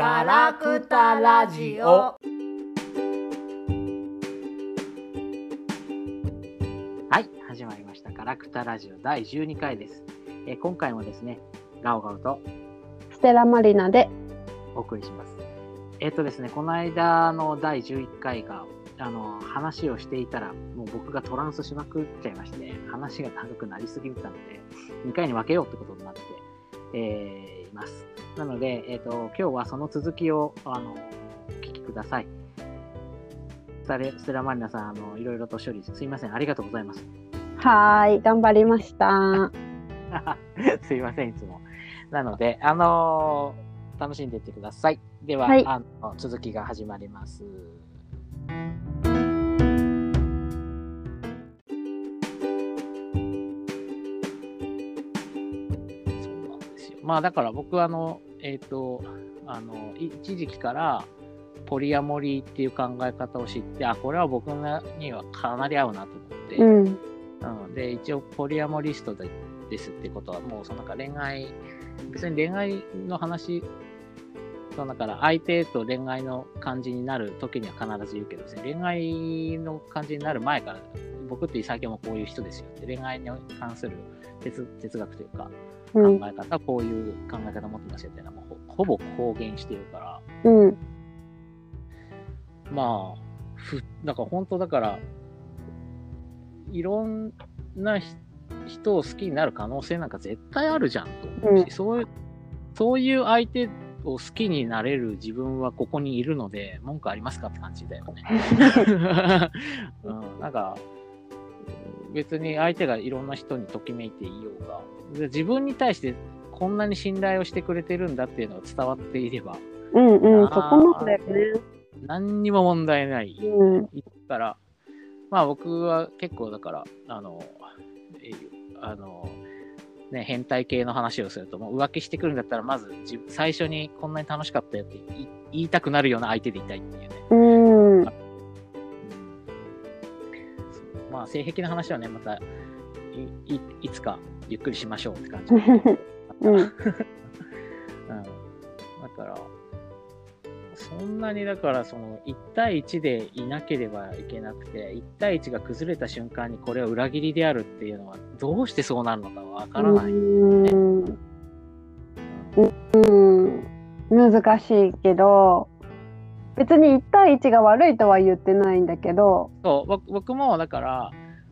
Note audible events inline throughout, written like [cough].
ガラクタラジオ。はい、始まりました。ガラクタラジオ第12回です。えー今回もですね、ガオガオとステラマリナで、お送りします。えっ、とですね、この間の第11回が、あの、話をしていたら、もう僕がトランスしまくっちゃいまして、話が長くなりすぎたので、2回に分けようってことになって、えーいます。なので、えっ、と、今日はその続きを、あの、お聞きください。スタレステラマリナさん、あの、いろいろと処理すいません。ありがとうございます。はーい、頑張りました。[laughs] すいません、いつも。なので、あのー楽しんでいってください。では、はいあの続きが始まります。まあ、だから僕は、あの、えっ、と、あの、い一時期から、ポリアモリーっていう考え方を知って、あ、これは僕にはかなり合うなと思って、うん、うん、で一応ポリアモリストでですってことはもうそのなんか恋愛別に恋愛の話そうだから相手と恋愛の感じになる時には必ず言うけどですね恋愛の感じになる前から僕って最近もこういう人ですよって恋愛に関する哲哲学というか考うん、え方、こういう考え方持ってますよっていうのはもうほほぼ公言してるから。うん、まあ、ふ、だから本当だから、いろんなひ人を好きになる可能性なんか絶対あるじゃんと思うし、うん。そういう、そういう相手を好きになれる自分はここにいるので、文句ありますかって感じだよね。[laughs] うん、なんか、別に相手がいろんな人にときめいていようが、で自分に対してこんなに信頼をしてくれてるんだっていうのが伝わっていれば、うん、うん、そこなんだよね。何にも問題ない。うん、いから、まあ僕は結構だから、あの、えーあの、ね、変態系の話をすると、もう浮気してくるんだったら、まず自最初にこんなに楽しかったよって言いたくなるような相手でいたいっていうね。うん、うんそうまあ性癖の話はね、またいいいつかゆっくりしましょうって感じ。[laughs] うん、[laughs] うん、だから、そんなにだから、その1対1でいなければいけなくて、1対1が崩れた瞬間にこれは裏切りであるっていうのは、どうしてそうなるのかわからない。うん、うん、難しいけど、別に1対1が悪いとは言ってないんだけど、そう。僕僕もだから、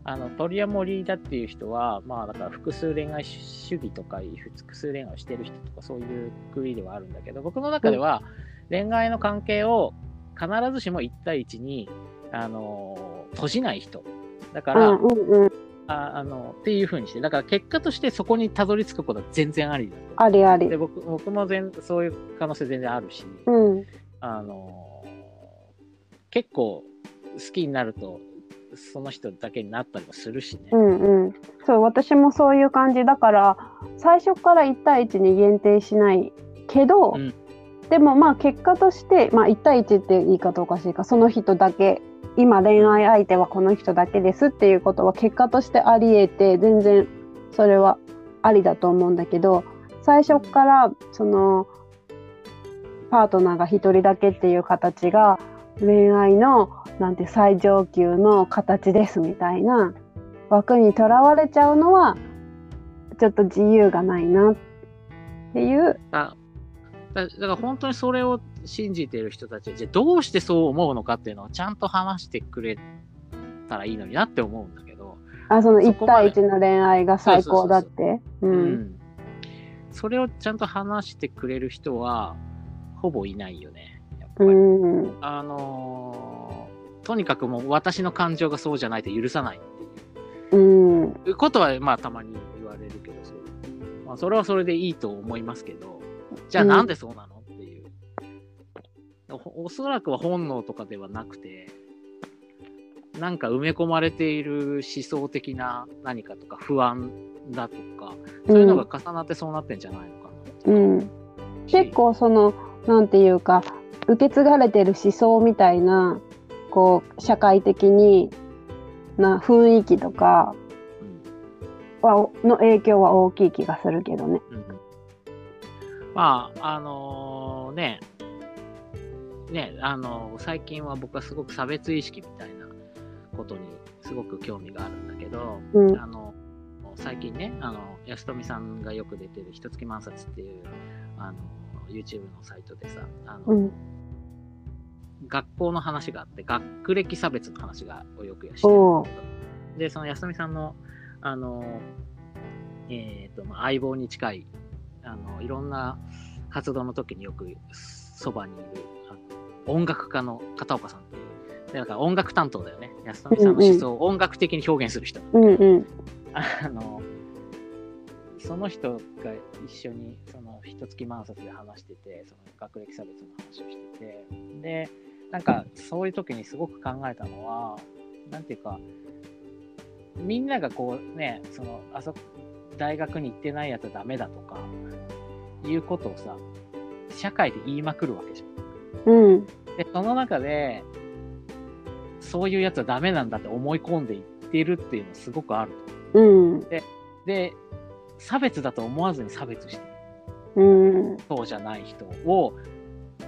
あのトリアモリーだっていう人は、まあだから複数恋愛主義とか、複数恋愛をしてる人とか、そういう国ではあるんだけど、僕の中では恋愛の関係を必ずしも1対1に、あの閉じない人。だから、うん、うん、うん、ああのっていうふうにして、だから結果としてそこにたどり着くことは全然ありだと。ありありで。僕僕も全そういう可能性全然あるし、うん、あの結構好きになるとその人だけになったりもするしね。うん、うん。そう、私もそういう感じだから、最初から1対1に限定しないけど、うんでもまあ結果として、まあ1対1って言い方おかしいか、その人だけ、今恋愛相手はこの人だけですっていうことは結果としてあり得て、全然それはありだと思うんだけど、最初からそのパートナーが1人だけっていう形が恋愛のなんて最上級の形ですみたいな枠にとらわれちゃうのはちょっと自由がないなっていうだだだから本当にそれを信じている人たちはじゃあどうしてそう思うのかっていうのをちゃんと話してくれたらいいのになって思うんだけど、あその1そこまで対1の恋愛が最高だって。それをちゃんと話してくれる人はほぼいないよね。うん。あのーとにかくもう私の感情がそうじゃないと許さないってう。んいうことはまあたまに言われるけどそう、まあ、それはそれでいいと思いますけど。じゃあなんでそうなのっていう。おおそらくは本能とかではなくてなんか埋め込まれている思想的な何かとか不安だとかそういうのが重なってそうなってんじゃないのかな、うん。結構そのなんていうか受け継がれてる思想みたいなこう社会的にな雰囲気とかうんはの影響は大きい気がするけどね。うんまあ、あのね、ね、あの、最近は僕はすごく差別意識みたいなことにすごく興味があるんだけど、うんあの、最近ね、あの、安富さんがよく出てる一月万冊っていう、あの、YouTube のサイトでさ、あの、うん。学校の話があって、学歴差別の話がをよくやしてで、その安富さんの、あの、えっ、と、まあ、相棒に近い、あの、いろんな活動の時によくそばにいる、音楽家の片岡さんっていう、でだから音楽担当だよね。安富さんの思想を音楽的に表現する人。うんうん。あの、その人が一緒に、その、一月万冊で話してて、その学歴差別の話をしてて、で、なんか、そういう時にすごく考えたのは、なんていうか、みんながこうね、その、あそ、大学に行ってないやつはダメだとか、いうことをさ、社会で言いまくるわけじゃん。うん。で、その中で、そういうやつはダメなんだって思い込んでいってるっていうのはすごくあると。うん。で、差別だと思わずに差別してうん。そうじゃない人を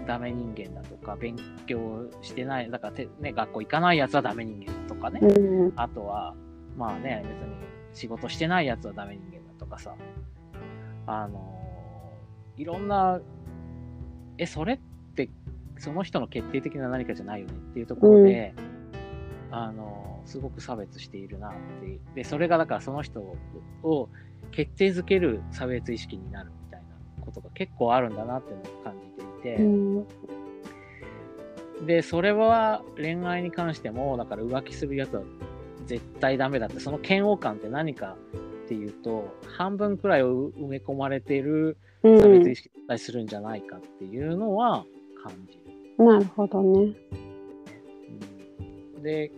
ダメ人間だとか、勉強してない、だからて、ね、学校行かないやつはダメ人間だとかね。うん。あとは、まあね、別に仕事してないやつはダメ人間だとかさ。あのいろんな、え、それってその人の決定的な何かじゃないよねっていうところで、あのすごく差別しているなって。で、それがだからその人を決定づける差別意識になるみたいなことが結構あるんだなっていうのを感じていて、うん。で、それは恋愛に関しても、だから浮気するやつは絶対ダメだって、その嫌悪感って何かっていうと、半分くらいを埋め込まれているう差別意ん。識だったりするんじゃないかっていうのは感じる。なるほどね。うんで、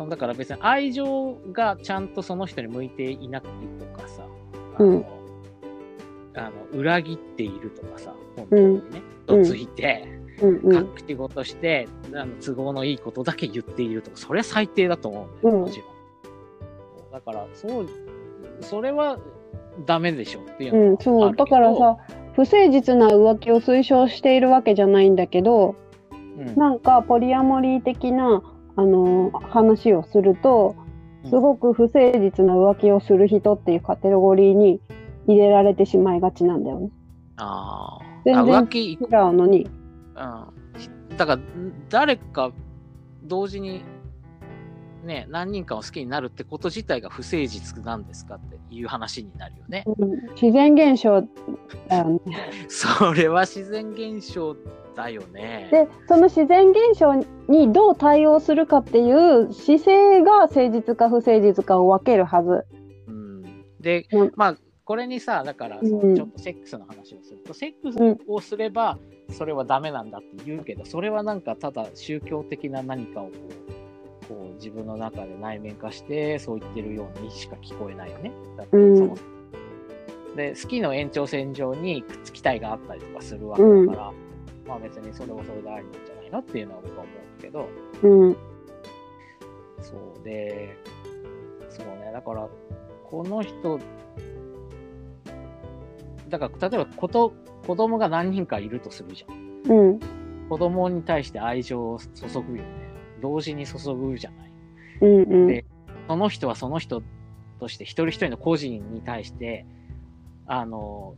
そのだから別に愛情がちゃんとその人に向いていなくてとかさ、あの、うん。あの裏切っているとかさ、本当にね、うんとついて、うん。うん。隠し事して、あの都合のいいことだけ言っているとか、それは最低だと思うんだよ、うん。もちろん。だから、そう、それはダメでしょっていううん、そう。だからさ、不誠実な浮気を推奨しているわけじゃないんだけど、うん。なんかポリアモリー的な、あの話をすると、すごく不誠実な浮気をする人っていうカテゴリーに入れられてしまいがちなんだよね。ああ。全然浮気、違うのに。うん。だから、誰か同時に、ね、何人かを好きになるってこと自体が不誠実なんですかっていう話になるよね。うん自然現象だよね。[laughs] それは自然現象だよね。でその自然現象にどう対応するかっていう姿勢が誠実か不誠実かを分けるはず。うん、で、うんまあ、これにさ、だから、そうんのちょっとセックスの話をすると、セックスをすれば、それはダメなんだって言うけど、それはなんかただ宗教的な何かをこう、こう自分の中で内面化して、そう言ってるようにしか聞こえないよね。だってうんそもそもで、好きの延長線上にくっつきたいがあったりとかするわけだから、まあ別にそれはそれでありなんじゃないのっていうのは僕は思うんだけど、うんそうで、そうね、だから、この人、だから、例えばこと、子供が何人かいるとするじゃん。うん子供に対して愛情を注ぐよね。同時に注ぐじゃない。うんうんでその人はその人として一人一人の個人に対して、あの、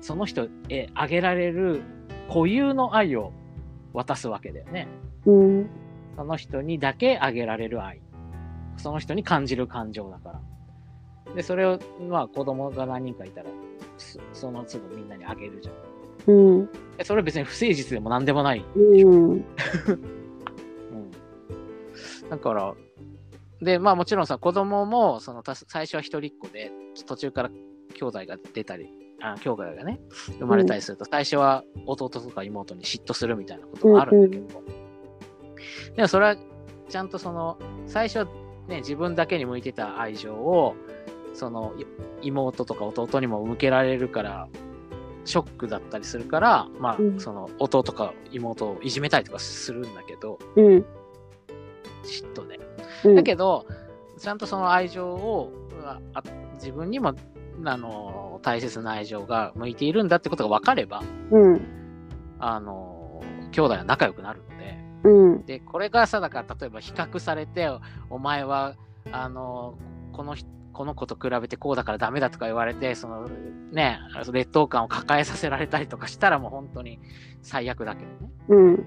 その人へあげられる固有の愛を渡すわけだよね。うんその人にだけあげられる愛。その人に感じる感情だから。で、それを、まあ子供が何人かいたら、そその都度みんなにあげるじゃん。うんでそれは別に不誠実でも何でもない。うんうん。[laughs] だから、で、まあもちろんさ、子供も、その、た最初は一人っ子で、途中から兄弟が出たり、あ兄弟がね、生まれたりすると、最初は弟とか妹に嫉妬するみたいなことがあるんだけど、でもそれは、ちゃんとその、最初はね、自分だけに向いてた愛情を、その、い妹とか弟にも向けられるから、ショックだったりするから、まあ、うん。その、弟とか妹をいじめたりとかするんだけど、うん嫉妬で。うんだけど、ちゃんとその愛情を、自分にも、あの、大切な愛情が向いているんだってことが分かれば、うんあの、兄弟は仲良くなるので、うん。で、これがさ、だから例えば比較されて、お前は、あの、この人、この子と比べてこうだからダメだとか言われて、そのね、劣等感を抱えさせられたりとかしたらもう本当に最悪だけどね。うん。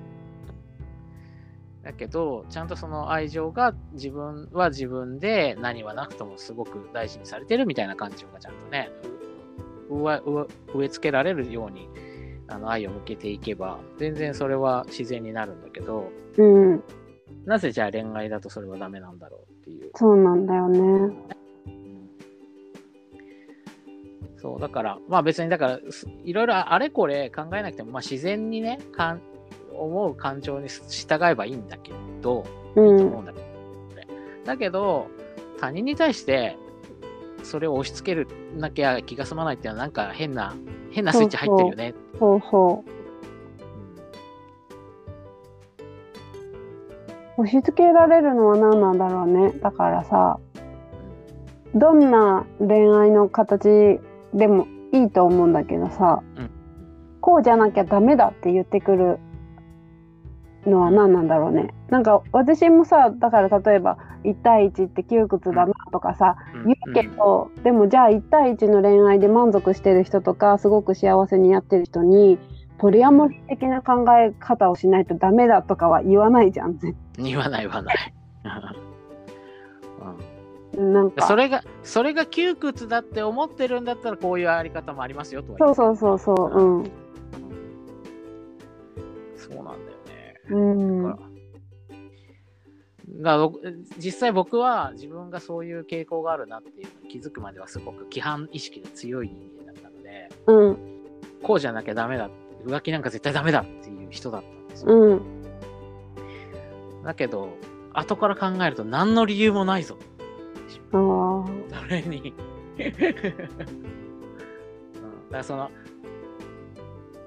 だけど、ちゃんとその愛情が自分は自分で何はなくともすごく大事にされてるみたいな感情がちゃんとね、う植え付けられるようにあの愛を向けていけば、全然それは自然になるんだけど、うん。なぜじゃあ恋愛だとそれはダメなんだろうっていう。そうなんだよね。うんそう、だから、まあ別にだから、すいろいろあれこれ考えなくても、まあ自然にね、かん思う感情に従えばいいんだけど、うんいいと思。うんだけど、だけど、他人に対して、それを押し付けるなきゃ気が済まないっていうのは、なんか変な、変なスイッチ入ってるよね。そうそう。押し付けられるのは何なんだろうね。だからさ、どんな恋愛の形でもいいと思うんだけどさ、うんこうじゃなきゃダメだって言ってくるのは何なんだろうね。なんか私もさ、だから例えば1対1って窮屈だなとかさ、うん言うけど、でもじゃあ1対1の恋愛で満足してる人とかすごく幸せにやってる人にポリアモリー的な考え方をしないとダメだとかは言わないじゃん。絶言わない言わない。[laughs] うん対なんかそれが、それが窮屈だって思ってるんだったら、こういうやり方もありますよとそうそうそうそう。うん。うんそうなん。うん。だから実際僕は自分がそういう傾向があるなっていうのに気づくまではすごく規範意識が強い人間だったので、うん。こうじゃなきゃダメだ、浮気なんか絶対ダメだっていう人だったんですよ。うん。だけど、後から考えると何の理由もないぞ。それに [laughs] うん。だからその、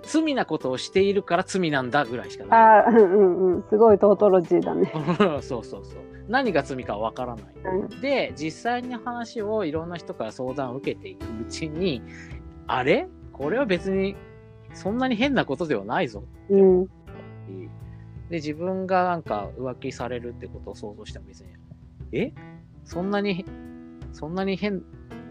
罪なことをしているから罪なんだぐらいしかない。ああ、うんうんうん。すごいトートロジーだね。[laughs] そうそうそう。何が罪かわからない。うん。で、実際に話をいろんな人から相談を受けていくうちに、あれ？これは別にそんなに変なことではないぞうん。っていう。で、自分がなんか浮気されるってことを想像しても別に、え？そんなに、そんなに変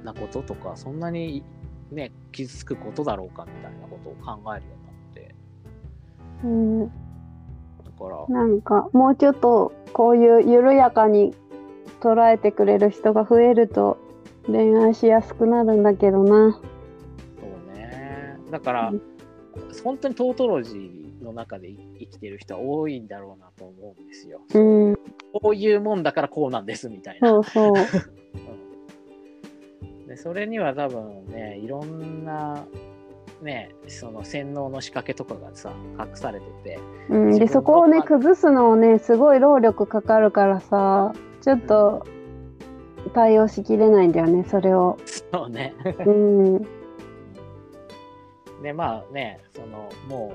なこととか、そんなにね、傷つくことだろうかみたいなことを考えるようになって、うん。だから、なんかもうちょっとこういう緩やかに捉えてくれる人が増えると恋愛しやすくなるんだけどな。そうね。だから、うん本当にトートロジーの中で生きてる人は多いんだろうなと思うんですよ。うん。こういうもんだからこうなんですみたいな。そうそう。[laughs] それには多分ね、いろんな、ね、その洗脳の仕掛けとかがさ、隠されてて、うん、でそこをね崩すのをねすごい労力かかるからさちょっと対応しきれないんだよねそれを。そうね。うん。で、まあね、その、も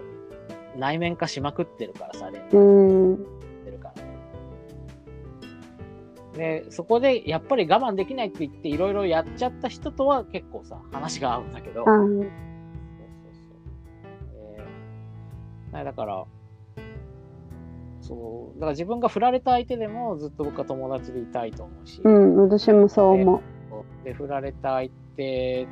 う、内面化しまくってるからさ、恋愛うん。で、そこでやっぱり我慢できないって言っていろいろやっちゃった人とは結構さ、話が合うんだけど、あそうそうそう。えーだから、そう、だから自分が振られた相手でもずっと僕は友達でいたいと思うし、うん私もそう思う。で、振られた相手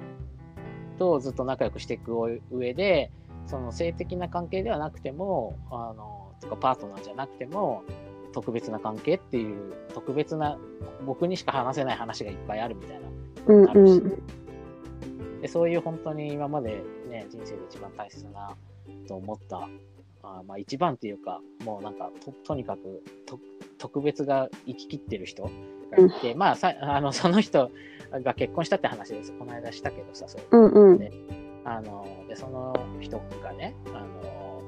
とずっと仲良くしていく上で、その性的な関係ではなくても、あの、とかパートナーじゃなくても、特別な関係っていう、特別な、僕にしか話せない話がいっぱいあるみたいな。うんあるし、うん。でそういう本当に今までね、人生で一番大切なと思った、あまあ一番っていうか、もうなんかと、とにかくと特別が生き切ってる人がいて、まあさあの、その人が結婚したって話です。この間したけどさ、そう。うんうん。であの、で、その人がね、あの、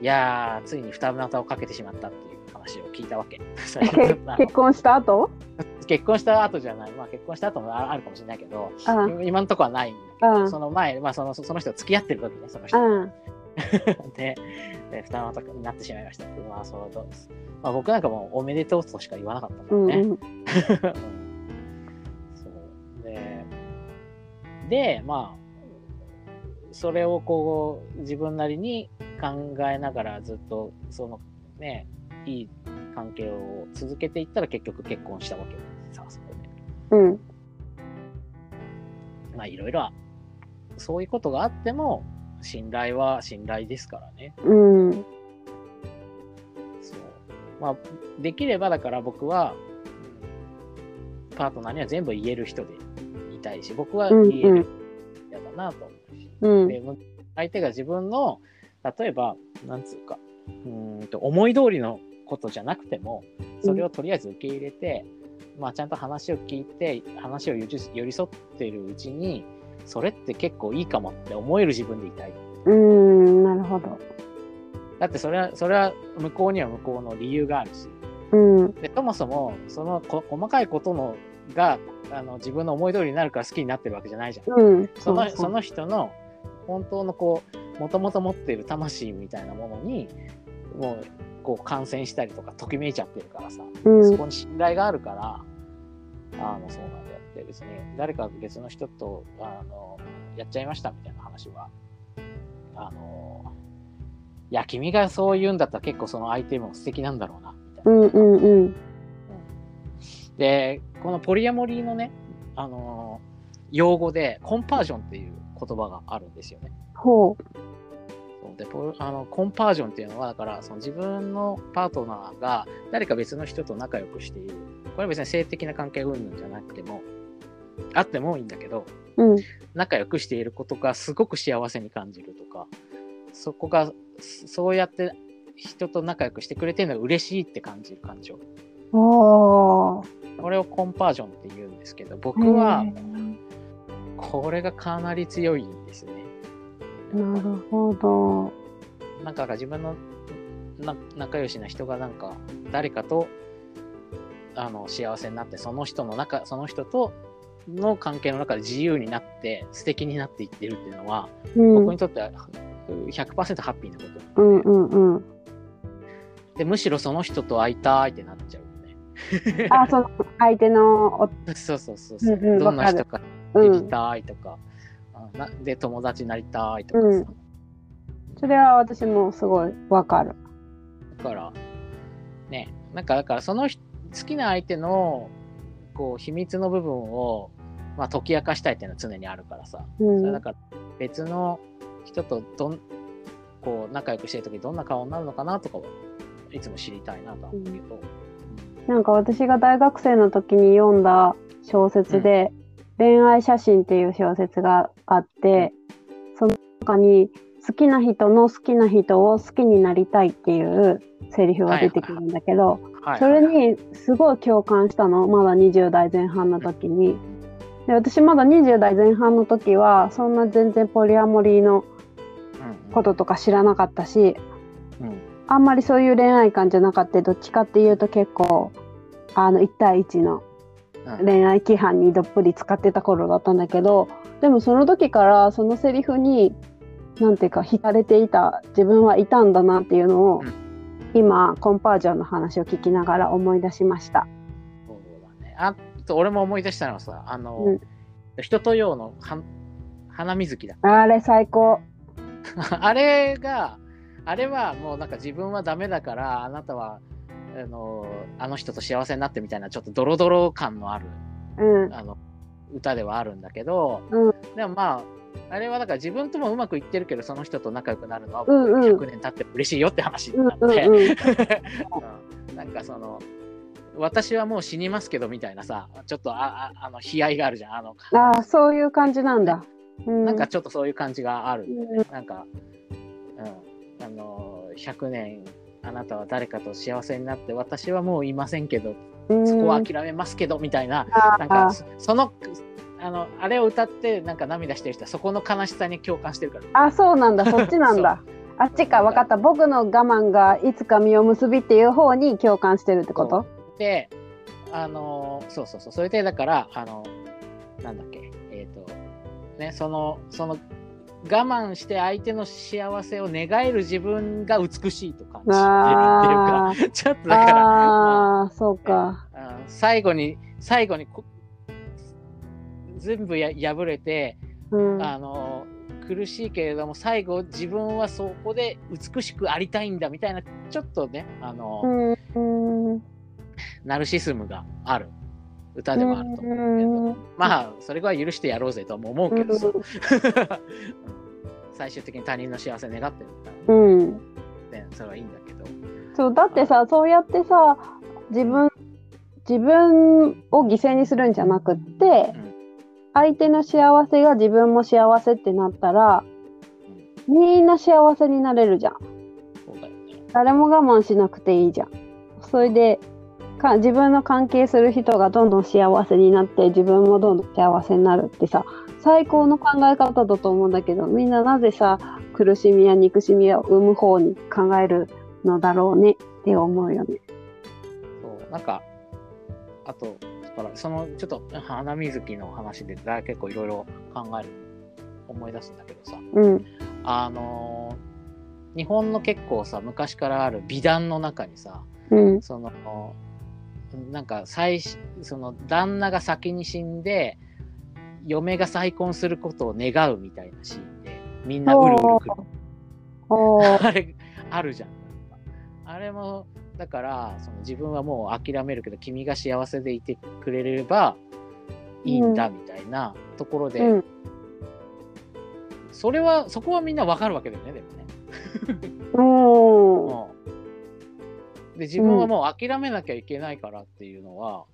いやー、ついに二股をかけてしまったっていう話を聞いたわけ。[laughs] 結婚した後？結婚した後じゃない、まあ結婚した後もああるかもしれないけど、あ今のところはないんだけど、うんその前、まあそのその人と付き合ってる時ね、その人。うん [laughs] で、で二股になってしまいました。まあそうどうです。まあ僕なんかもうおめでとうとしか言わなかったもんね。うんうんうん [laughs] そうで、で、まあ、それをこう、自分なりに考えながらずっとそのねいい関係を続けていったら結局結婚したわけでさそこでうん。まあいろいろそういうことがあっても信頼は信頼ですからねうん。そうまあできればだから僕はうんパートナーには全部言える人でいたいし僕はうん。言えるうん。嫌だなと思うし、うん。でむ相手が自分の例えばなんつうかうーんと思い通りのことじゃなくてもそれをとりあえず受け入れて、まあ、ちゃんと話を聞いて話を寄り添っているうちにそれって結構いいかもって思える自分でいたいうん。なるほど。だってそれはそれは向こうには向こうの理由があるしうん。でそもそもそのこ細かいことのがあの自分の思い通りになるから好きになってるわけじゃないじゃんうん。そのうその人の本当のこうもともと持っている魂みたいなものにもうこう感染したりとかときめいちゃってるからさ、うんそこに信頼があるからあのそうなんだよって別に誰か別の人とあのやっちゃいましたみたいな話はあのいや君がそう言うんだったら結構その相手も素敵なんだろうなみたいな。うんうんうん。でこのポリアモリーのねあの用語でコンパージョンっていう言葉があるんですよね。ほそうでポあのコンパージョンっていうのはだからその自分のパートナーが誰か別の人と仲良くしているこれは別に性的な関係云々じゃなくてもあってもいいんだけどう。うん。仲良くしていることがすごく幸せに感じるとかそこがそそうやって人と仲良くしてくれてるのが嬉しいって感じる感情。これをコンパージョンって言うんですけど僕はこれがかなり強いんですね。なるほど。なんか自分のな仲良しな人がなんか誰かとあの幸せになってその人の中その人との関係の中で自由になって素敵になっていってるっていうのは、うん。僕にとっては100%ハッピーなことうんうんうん。でむしろその人と会いたいってなっちゃうよね。あ、その相手の、お [laughs] そうそうそうそう、うんうんどんな人かうん。できたいとか、あなで友達になりたいとかさ、うん。それは私もすごいわかる。だから、ね、なんかだからその人好きな相手のこう秘密の部分を、まあ、解き明かしたいっていうのは常にあるからさ、うん。それだ。から別の人とどんこう仲良くしてる時どんな顔になるのかなとかはいつも知りたいなとは思うけど、なんか私が大学生の時に読んだ小説で、恋愛写真っていう小説があって、その中に好きな人の好きな人を好きになりたいっていうセリフが出てくるんだけど、はい。それにすごい共感したの。まだ20代前半の時に。で私まだ20代前半の時はそんな全然ポリアモリーのこととか知らなかったしあんまりそういう恋愛観じゃなかった。どっちかっていうと結構あの1対1のうん恋愛規範にどっぷり使ってた頃だったんだけどでもその時からそのセリフになんていうか惹かれていた自分はいたんだなっていうのを、うん。今コンパージョンの話を聞きながら思い出しました。そうだね。あと俺も思い出したのはさあの、うん。人とようのは花水木だあれ最高。[laughs] あれが、あれはもうなんか自分はダメだから、あなたは、あの、あの人と幸せになってみたいな、ちょっとドロドロ感のある、うん。あの、歌ではあるんだけど、うん。でもまあ、あれはだから自分ともうまくいってるけど、その人と仲良くなるのは、うんうん。100年経っても嬉しいよって話うんなんで、うんうん。[laughs] うん。なんかその、私はもう死にますけどみたいなさ、ちょっとあああの悲哀があるじゃん。あのああそういう感じなんだ。うん、なんかちょっとそういう感じがある。うん。なんか、うん、あの、100年、あなたは誰かと幸せになって、私はもういませんけど、そこは諦めますけど、みたいな、なんか、そその、あの、あれを歌って、なんか涙してる人は、そこの悲しさに共感してるから。あそうなんだ。[laughs] そっちなんだ。あっちか分かった僕の我慢がいつか実を結びっていう方に共感してるってこと？で、あの、そうそうそう、それで、だから、あの、なんだっけ、えっ、と、ね、その、その、我慢して相手の幸せを願える自分が美しいと感じてるっていうかちょっとだから、ああそうか。あ最後に最後にこ全部や破れて、うん。あの苦しいけれども最後自分はそこで美しくありたいんだみたいなちょっとねあの、うんうん。ナルシスムがある歌でもあると思うけど、うん。まあそれは許してやろうぜとは思うけどさ、う [laughs] 最終的に他人の幸せ願ってるから、うん。ね、それはいいんだけど。そうだってさそうやってさ自分自分を犠牲にするんじゃなくって、うん。相手の幸せが自分も幸せってなったらみんな幸せになれるじゃん。ね。誰も我慢しなくていいじゃん。それでか自分の関係する人がどんどん幸せになって自分もどんどん幸せになるってさ最高の考え方だと思うんだけどみんななぜさ苦しみや憎しみを生む方に考えるのだろうねって思うよね。そうなんかあとそのちょっと花水木の話でだ結構いろいろ考える思い出すんだけどさ。うん。あのー日本の結構さ昔からある美談の中にさうん。そのなんか最しその旦那が先に死んで嫁が再婚することを願うみたいなシーンでみんなうるうるくる。[laughs] あれあるじゃん。あれもだからその自分はもう諦めるけど君が幸せでいてくれればいいんだみたいなところで、うん。それはそこはみんなわかるわけだよねでもね。おー。うんで自分はもう諦めなきゃいけないからっていうのは、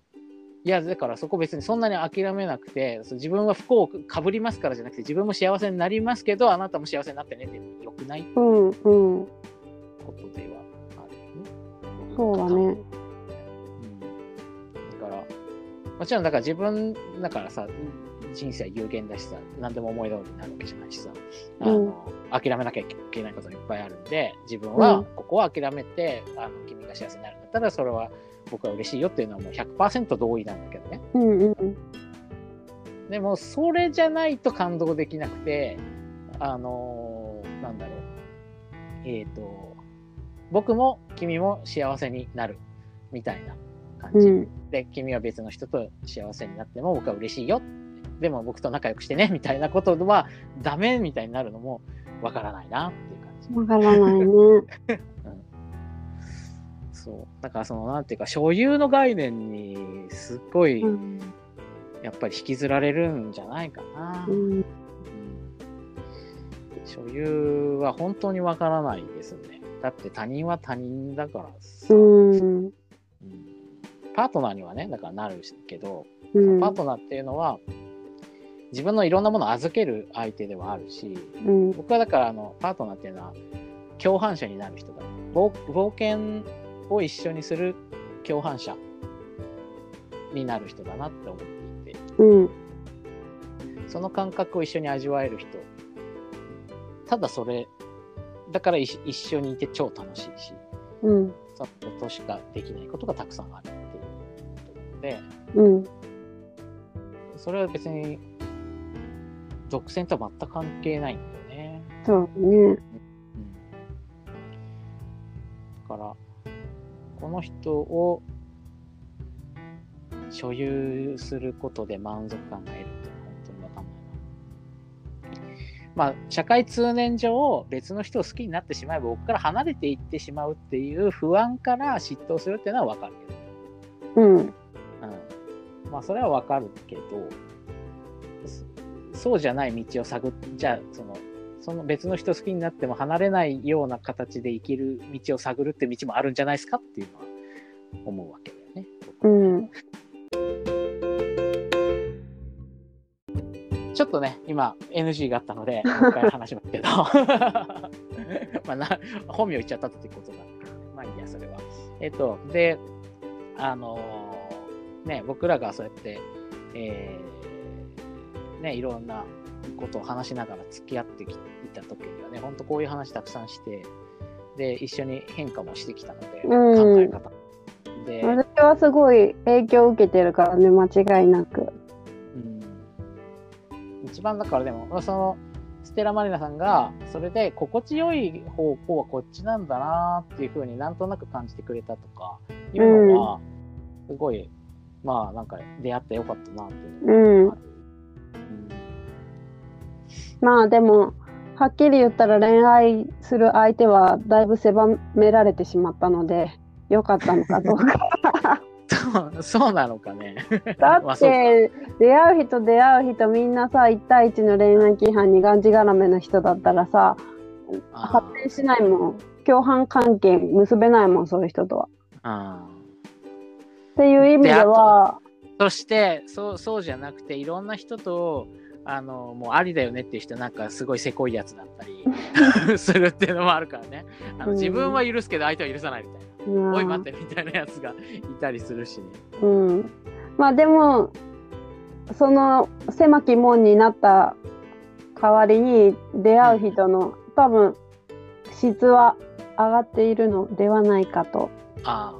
いやだからそこ別にそんなに諦めなくて自分は不幸をかぶりますからじゃなくて自分も幸せになりますけどあなたも幸せになってねってよくないうんうんことではあるよね。そうだね。うん、だからもちろんだから自分だからさ人生は有限だしさ何でも思い通りになるわけじゃないしさ。あの、諦めなきゃいけないことがいっぱいあるんで自分はここは諦めて、あの君が幸せになるんだったらそれは僕は嬉しいよっていうのはもう100%同意なんだけどね。うんうんでもそれじゃないと感動できなくてあのなんだろう。えっ、と僕も君も幸せになるみたいな感じ、うん。で君は別の人と幸せになっても僕は嬉しいよでも僕と仲良くしてねみたいなことはダメみたいになるのもわからないなっていう感じ。わからないね。[laughs] そう。だからそのなんていうか所有の概念にすっごいうん。やっぱり引きずられるんじゃないかな。うん。うん。所有は本当にわからないですね。だって他人は他人だからさ、うん。うん。パートナーにはねだからなるけど、うん。パートナーっていうのは自分のいろんなものを預ける相手ではあるしうん。僕はだからあのパートナーっていうのは共犯者になる人だ。冒冒険を一緒にする共犯者になる人だなって思っていて。うん。その感覚を一緒に味わえる人。ただそれだから一一緒にいて超楽しいしうん。そことしかできないことがたくさんあるっていうことなのでうんそれは別に独占とは全く関係ないんだよね。そうね。うん、だからこの人を所有することで満足感が得るっていうのは本当にわかんないな。まあ社会通念上別の人を好きになってしまえば僕から離れていってしまうっていう不安から嫉妬するっていうのはわかるけど。うんうん、まあそれはわかるけどそそうじゃない道を探っじゃあそのその別の人好きになっても離れないような形で生きる道を探るって道もあるんじゃないですかっていうのは思うわけだよね。うんちょっとね今 NG があったのでもう一回話しますけど [laughs] まあな本名言っちゃったってことだまあいいやそれは。えっとであのーね僕らがそうやって、えーねいろんなことを話しながら付き合ってきいた時にはね本当こういう話たくさんしてで一緒に変化もしてきたので、うん。考え方。で、私はすごい影響を受けてるからね間違いなく。うん。一番だからでもそのステラマリナさんがそれで心地よい方向はこっちなんだなっていうふうになんとなく感じてくれたとかいうのはすごい、まあなんか出会ってよかったなっていうのがある。まあでもはっきり言ったら恋愛する相手はだいぶ狭められてしまったので良かったのかどうか。そうそうなのかね。[laughs] だって出会う人出会う人みんなさ1対1の恋愛規範にがんじがらめな人だったらさあ発展しないもん。共犯関係結べないもんそういう人とは。っていう意味では。そしてそうそうじゃなくていろんな人とあのもうありだよねっていう人なんかすごいせこいやつだったり [laughs] するっていうのもあるからね。あのうん。自分は許すけど相手は許さないみたいな、うんおい待ってみたいなやつがいたりするしね。うん、まあでもその狭き門になった代わりに出会う人の多分質は上がっているのではないかと。あ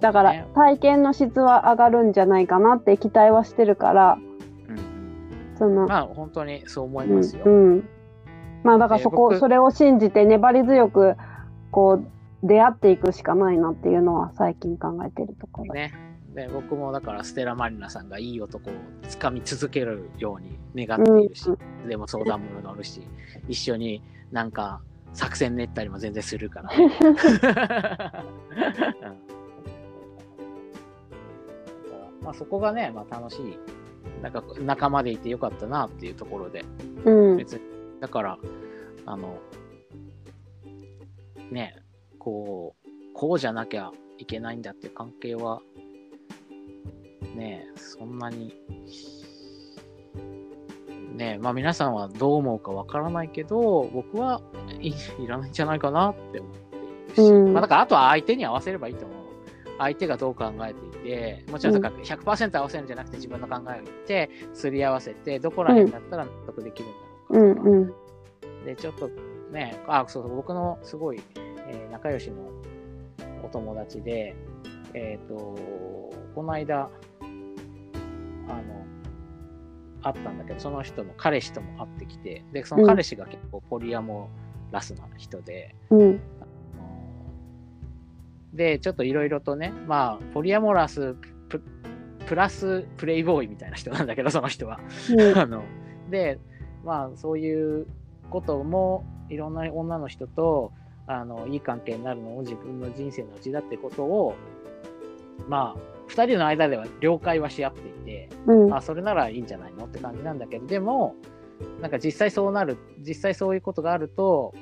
だからね体験の質は上がるんじゃないかなって期待はしてるからうんうんその、まあ本当にそう思いうんますよ、うん、まあだからそこ、えー僕それを信じて粘り強くこう出会っていくしかないなっていうのは最近考えてるところ。ね。で僕もだからステラ・マリナさんがいい男をつかみ続けるように願っているし、でも相談も乗るし一緒になんか作戦練ったりも全然するから [laughs] まあ、そこがね、まあ、楽しいなんか仲間でいてよかったなっていうところで。うん。別に。だからあのねこうこうじゃなきゃいけないんだっていう関係はねそんなにねまあ皆さんはどう思うかわからないけど僕はいいらないんじゃないかなって思っているし、うん。まあだからあとは相手に合わせればいいと思う相手がどう考えていてもちろんだから100%合わせるんじゃなくて自分の考えを言ってすり合わせてどこら辺だったら納得できるんだろうかとか、うんうん。で、ちょっとね、あ、そうそう、僕のすごい、えー仲良しのお友達で、えっ、と、この間、あの、会ったんだけど、その人の彼氏とも会ってきて、で、その彼氏が結構ポリアモラスな人で、うんで、ちょっといろいろとね、まあ、ポリアモラスププラスプレイボーイみたいな人なんだけど、その人は。うんあのでまあそういうこともいろんな女の人とあのいい関係になるのを自分の人生のうちだってことをまあ2人の間では了解はし合っていて、うんあそれならいいんじゃないのって感じなんだけどでもなんか実際そうなる実際そういうことがあると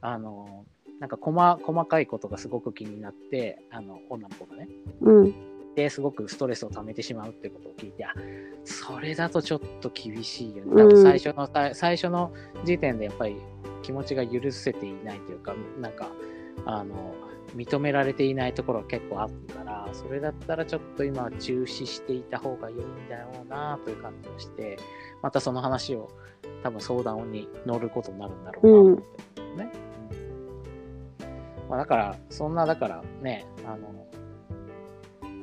あのなんか細細かいことがすごく気になってあの女の子がね。うん。ですごくストレスを溜めてしまうってことを聞いてあそれだとちょっと厳しいよね。うん。多分最初の、さ最初の時点でやっぱり気持ちが許せていないというかなんかあの認められていないところが結構あったからそれだったらちょっと今は中止していた方が良いんだろうなという感じがしてまたその話を多分相談に乗ることになるんだろうなと思って。るね、うんまあ、だからそんなだからねあの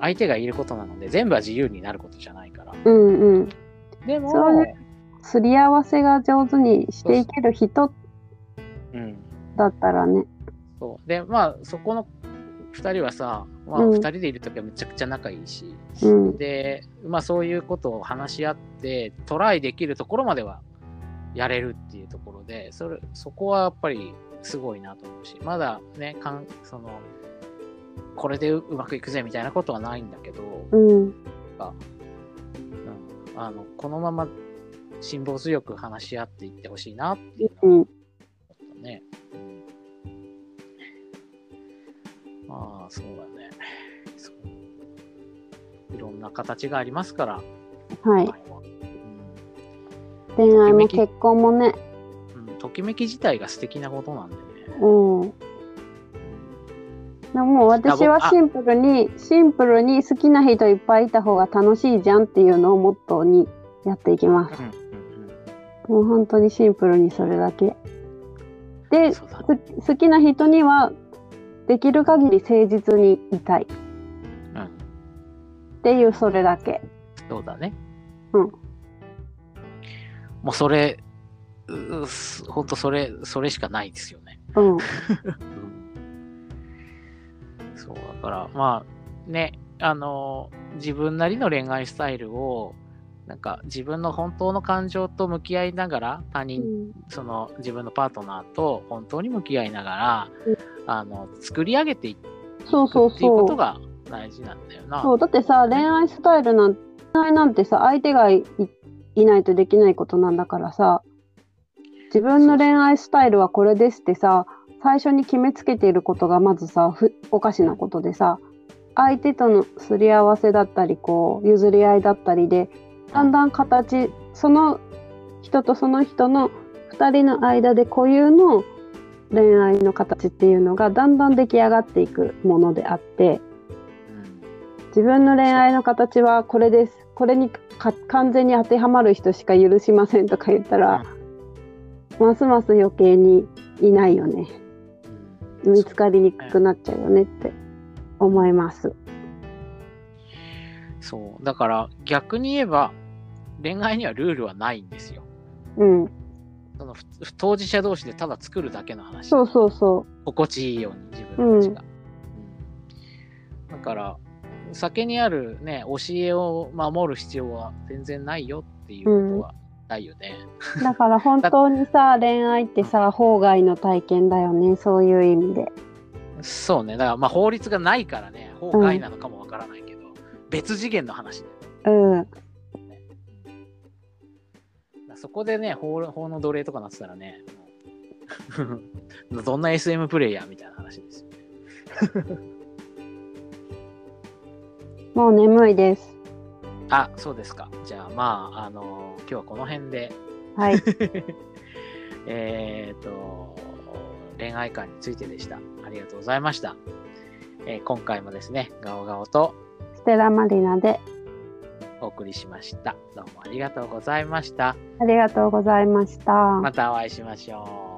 相手がいることなので全部は自由になることじゃないから。うんうん。でもすり合わせが上手にしていける人う。ん、だったらね。そう。でまあそこの2人はさ、まあ、うん。2人でいる時はめちゃくちゃ仲いいし、うん。でまあそういうことを話し合ってトライできるところまではやれるっていうところでそれそこはやっぱりすごいなと思うしまだねかんそのこれでううまくいくぜみたいなことはないんだけど、うん。うん、あのこのまま辛抱強く話し合っていってほしいなっていうのはうん。思ったね。うん、まあそうだね。そう。いろんな形がありますから、はい。恋愛は恋愛も結婚もね。うんうん、ときめき自体が素敵なことなんでね。うんでももう私はシンプルにシンプルに好きな人いっぱいいた方が楽しいじゃんっていうのをモットーにやっていきますうんうんもう本当にシンプルにそれだけうん、でね。好好きな人にはできる限り誠実にいたいうん、っていうそれだけそうだね。うん。もうそれ、うすほんとそれ、それしかないですよね。うんそうだからまあねあの自分なりの恋愛スタイルをなんか自分の本当の感情と向き合いながら他人、うんその自分のパートナーと本当に向き合いながら、うんあの作り上げていくっていうこ。とが大事なんだよな。そうだってさ恋愛スタイルなん恋愛なんてさ相手がいいないとできないことなんだからさ自分の恋愛スタイルはこれですってさ最初に決めつけていることがまずさおかしなことでさ相手とのすり合わせだったりこう譲り合いだったりでだんだん形その人とその人の2人の間で固有の恋愛の形っていうのがだんだん出来上がっていくものであって自分の恋愛の形はこれです。これに完全に当てはまる人しか許しませんとか言ったら、ますます余計にいないよねうん見つかりにくくなっちゃうよねって思います。そう。だから逆に言えば恋愛にはルールはないんですよ。うん、そのふ当事者同士でただ作るだけの話。そうそうそ心地いいように自分たちが。うんだから酒にあるね教えを守る必要は全然ないよっていうことはないよね。うだから本当にさ恋愛ってさ法外の体験だよねそういう意味で。そうね。だからまあ法律がないからね法外なのかもわからないけど、別次元の話だようんそこでね法法の奴隷とかなってたらね [laughs] どんな SM プレイヤーみたいな話ですよ。もう眠いです。あそうですか。じゃあまああの今日はこの辺ではい、[laughs] えっと、恋愛観についてでした。ありがとうございました。えー今回もですね、ガオガオとステラマリナでお送りしました。どうもありがとうございました。ありがとうございました。またお会いしましょう。